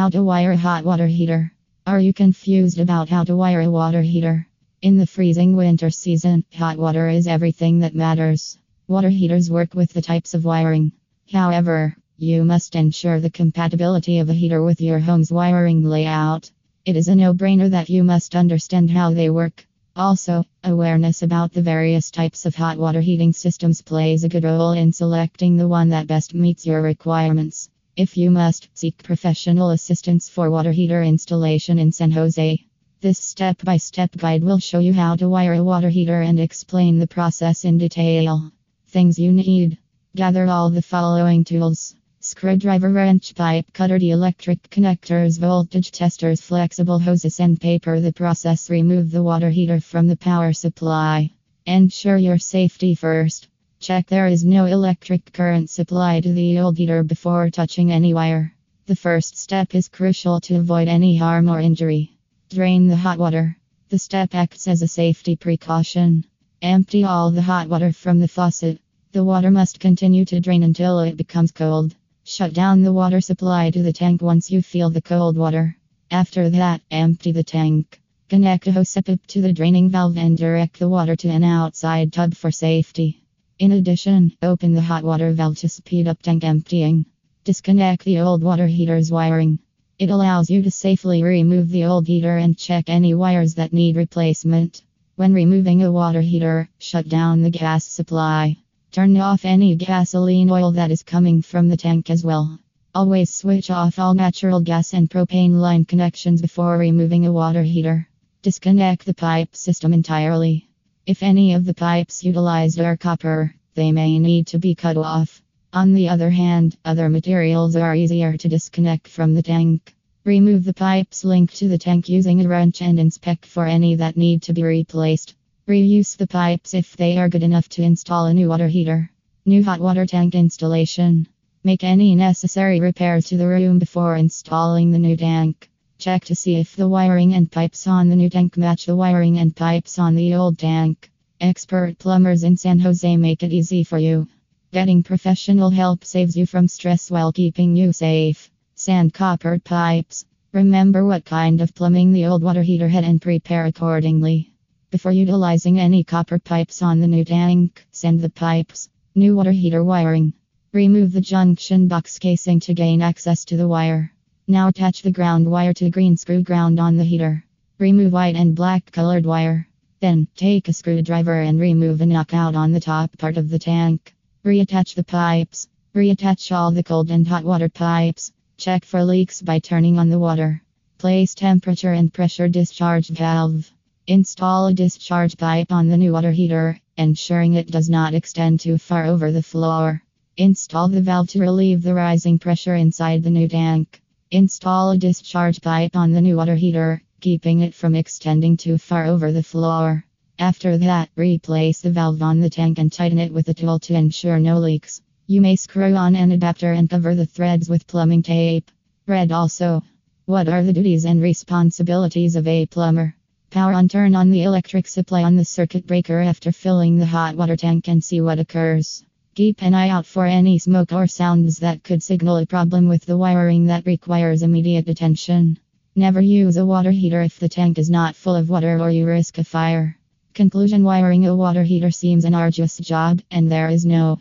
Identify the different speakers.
Speaker 1: How to wire a hot water heater. Are you confused about how to wire a water heater? In the freezing winter season, hot water is everything that matters. Water heaters work with the types of wiring. However, you must ensure the compatibility of a heater with your home's wiring layout. It is a no brainer that you must understand how they work. Also, awareness about the various types of hot water heating systems plays a good role in selecting the one that best meets your requirements. If you must, seek professional assistance for water heater installation in San Jose. This step by step guide will show you how to wire a water heater and explain the process in detail. Things you need gather all the following tools screwdriver, wrench, pipe cutter, electric connectors, voltage testers, flexible hoses, and paper. The process remove the water heater from the power supply. Ensure your safety first. Check there is no electric current supply to the old heater before touching any wire. The first step is crucial to avoid any harm or injury. Drain the hot water. The step acts as a safety precaution. Empty all the hot water from the faucet. The water must continue to drain until it becomes cold. Shut down the water supply to the tank once you feel the cold water. After that, empty the tank. Connect a hose to the draining valve and direct the water to an outside tub for safety. In addition, open the hot water valve to speed up tank emptying. Disconnect the old water heater's wiring. It allows you to safely remove the old heater and check any wires that need replacement. When removing a water heater, shut down the gas supply. Turn off any gasoline oil that is coming from the tank as well. Always switch off all natural gas and propane line connections before removing a water heater. Disconnect the pipe system entirely. If any of the pipes utilized are copper, they may need to be cut off. On the other hand, other materials are easier to disconnect from the tank. Remove the pipes linked to the tank using a wrench and inspect for any that need to be replaced. Reuse the pipes if they are good enough to install a new water heater. New hot water tank installation. Make any necessary repairs to the room before installing the new tank. Check to see if the wiring and pipes on the new tank match the wiring and pipes on the old tank. Expert plumbers in San Jose make it easy for you. Getting professional help saves you from stress while keeping you safe. Sand copper pipes. Remember what kind of plumbing the old water heater had and prepare accordingly. Before utilizing any copper pipes on the new tank, sand the pipes. New water heater wiring. Remove the junction box casing to gain access to the wire. Now attach the ground wire to green screw ground on the heater. Remove white and black colored wire. Then, take a screwdriver and remove a knockout on the top part of the tank. Reattach the pipes. Reattach all the cold and hot water pipes. Check for leaks by turning on the water. Place temperature and pressure discharge valve. Install a discharge pipe on the new water heater, ensuring it does not extend too far over the floor. Install the valve to relieve the rising pressure inside the new tank. Install a discharge pipe on the new water heater, keeping it from extending too far over the floor. After that, replace the valve on the tank and tighten it with a tool to ensure no leaks. You may screw on an adapter and cover the threads with plumbing tape. Read also. What are the duties and responsibilities of a plumber? Power on turn on the electric supply on the circuit breaker after filling the hot water tank and see what occurs. Keep an eye out for any smoke or sounds that could signal a problem with the wiring that requires immediate attention. Never use a water heater if the tank is not full of water or you risk a fire. Conclusion Wiring a water heater seems an arduous job, and there is no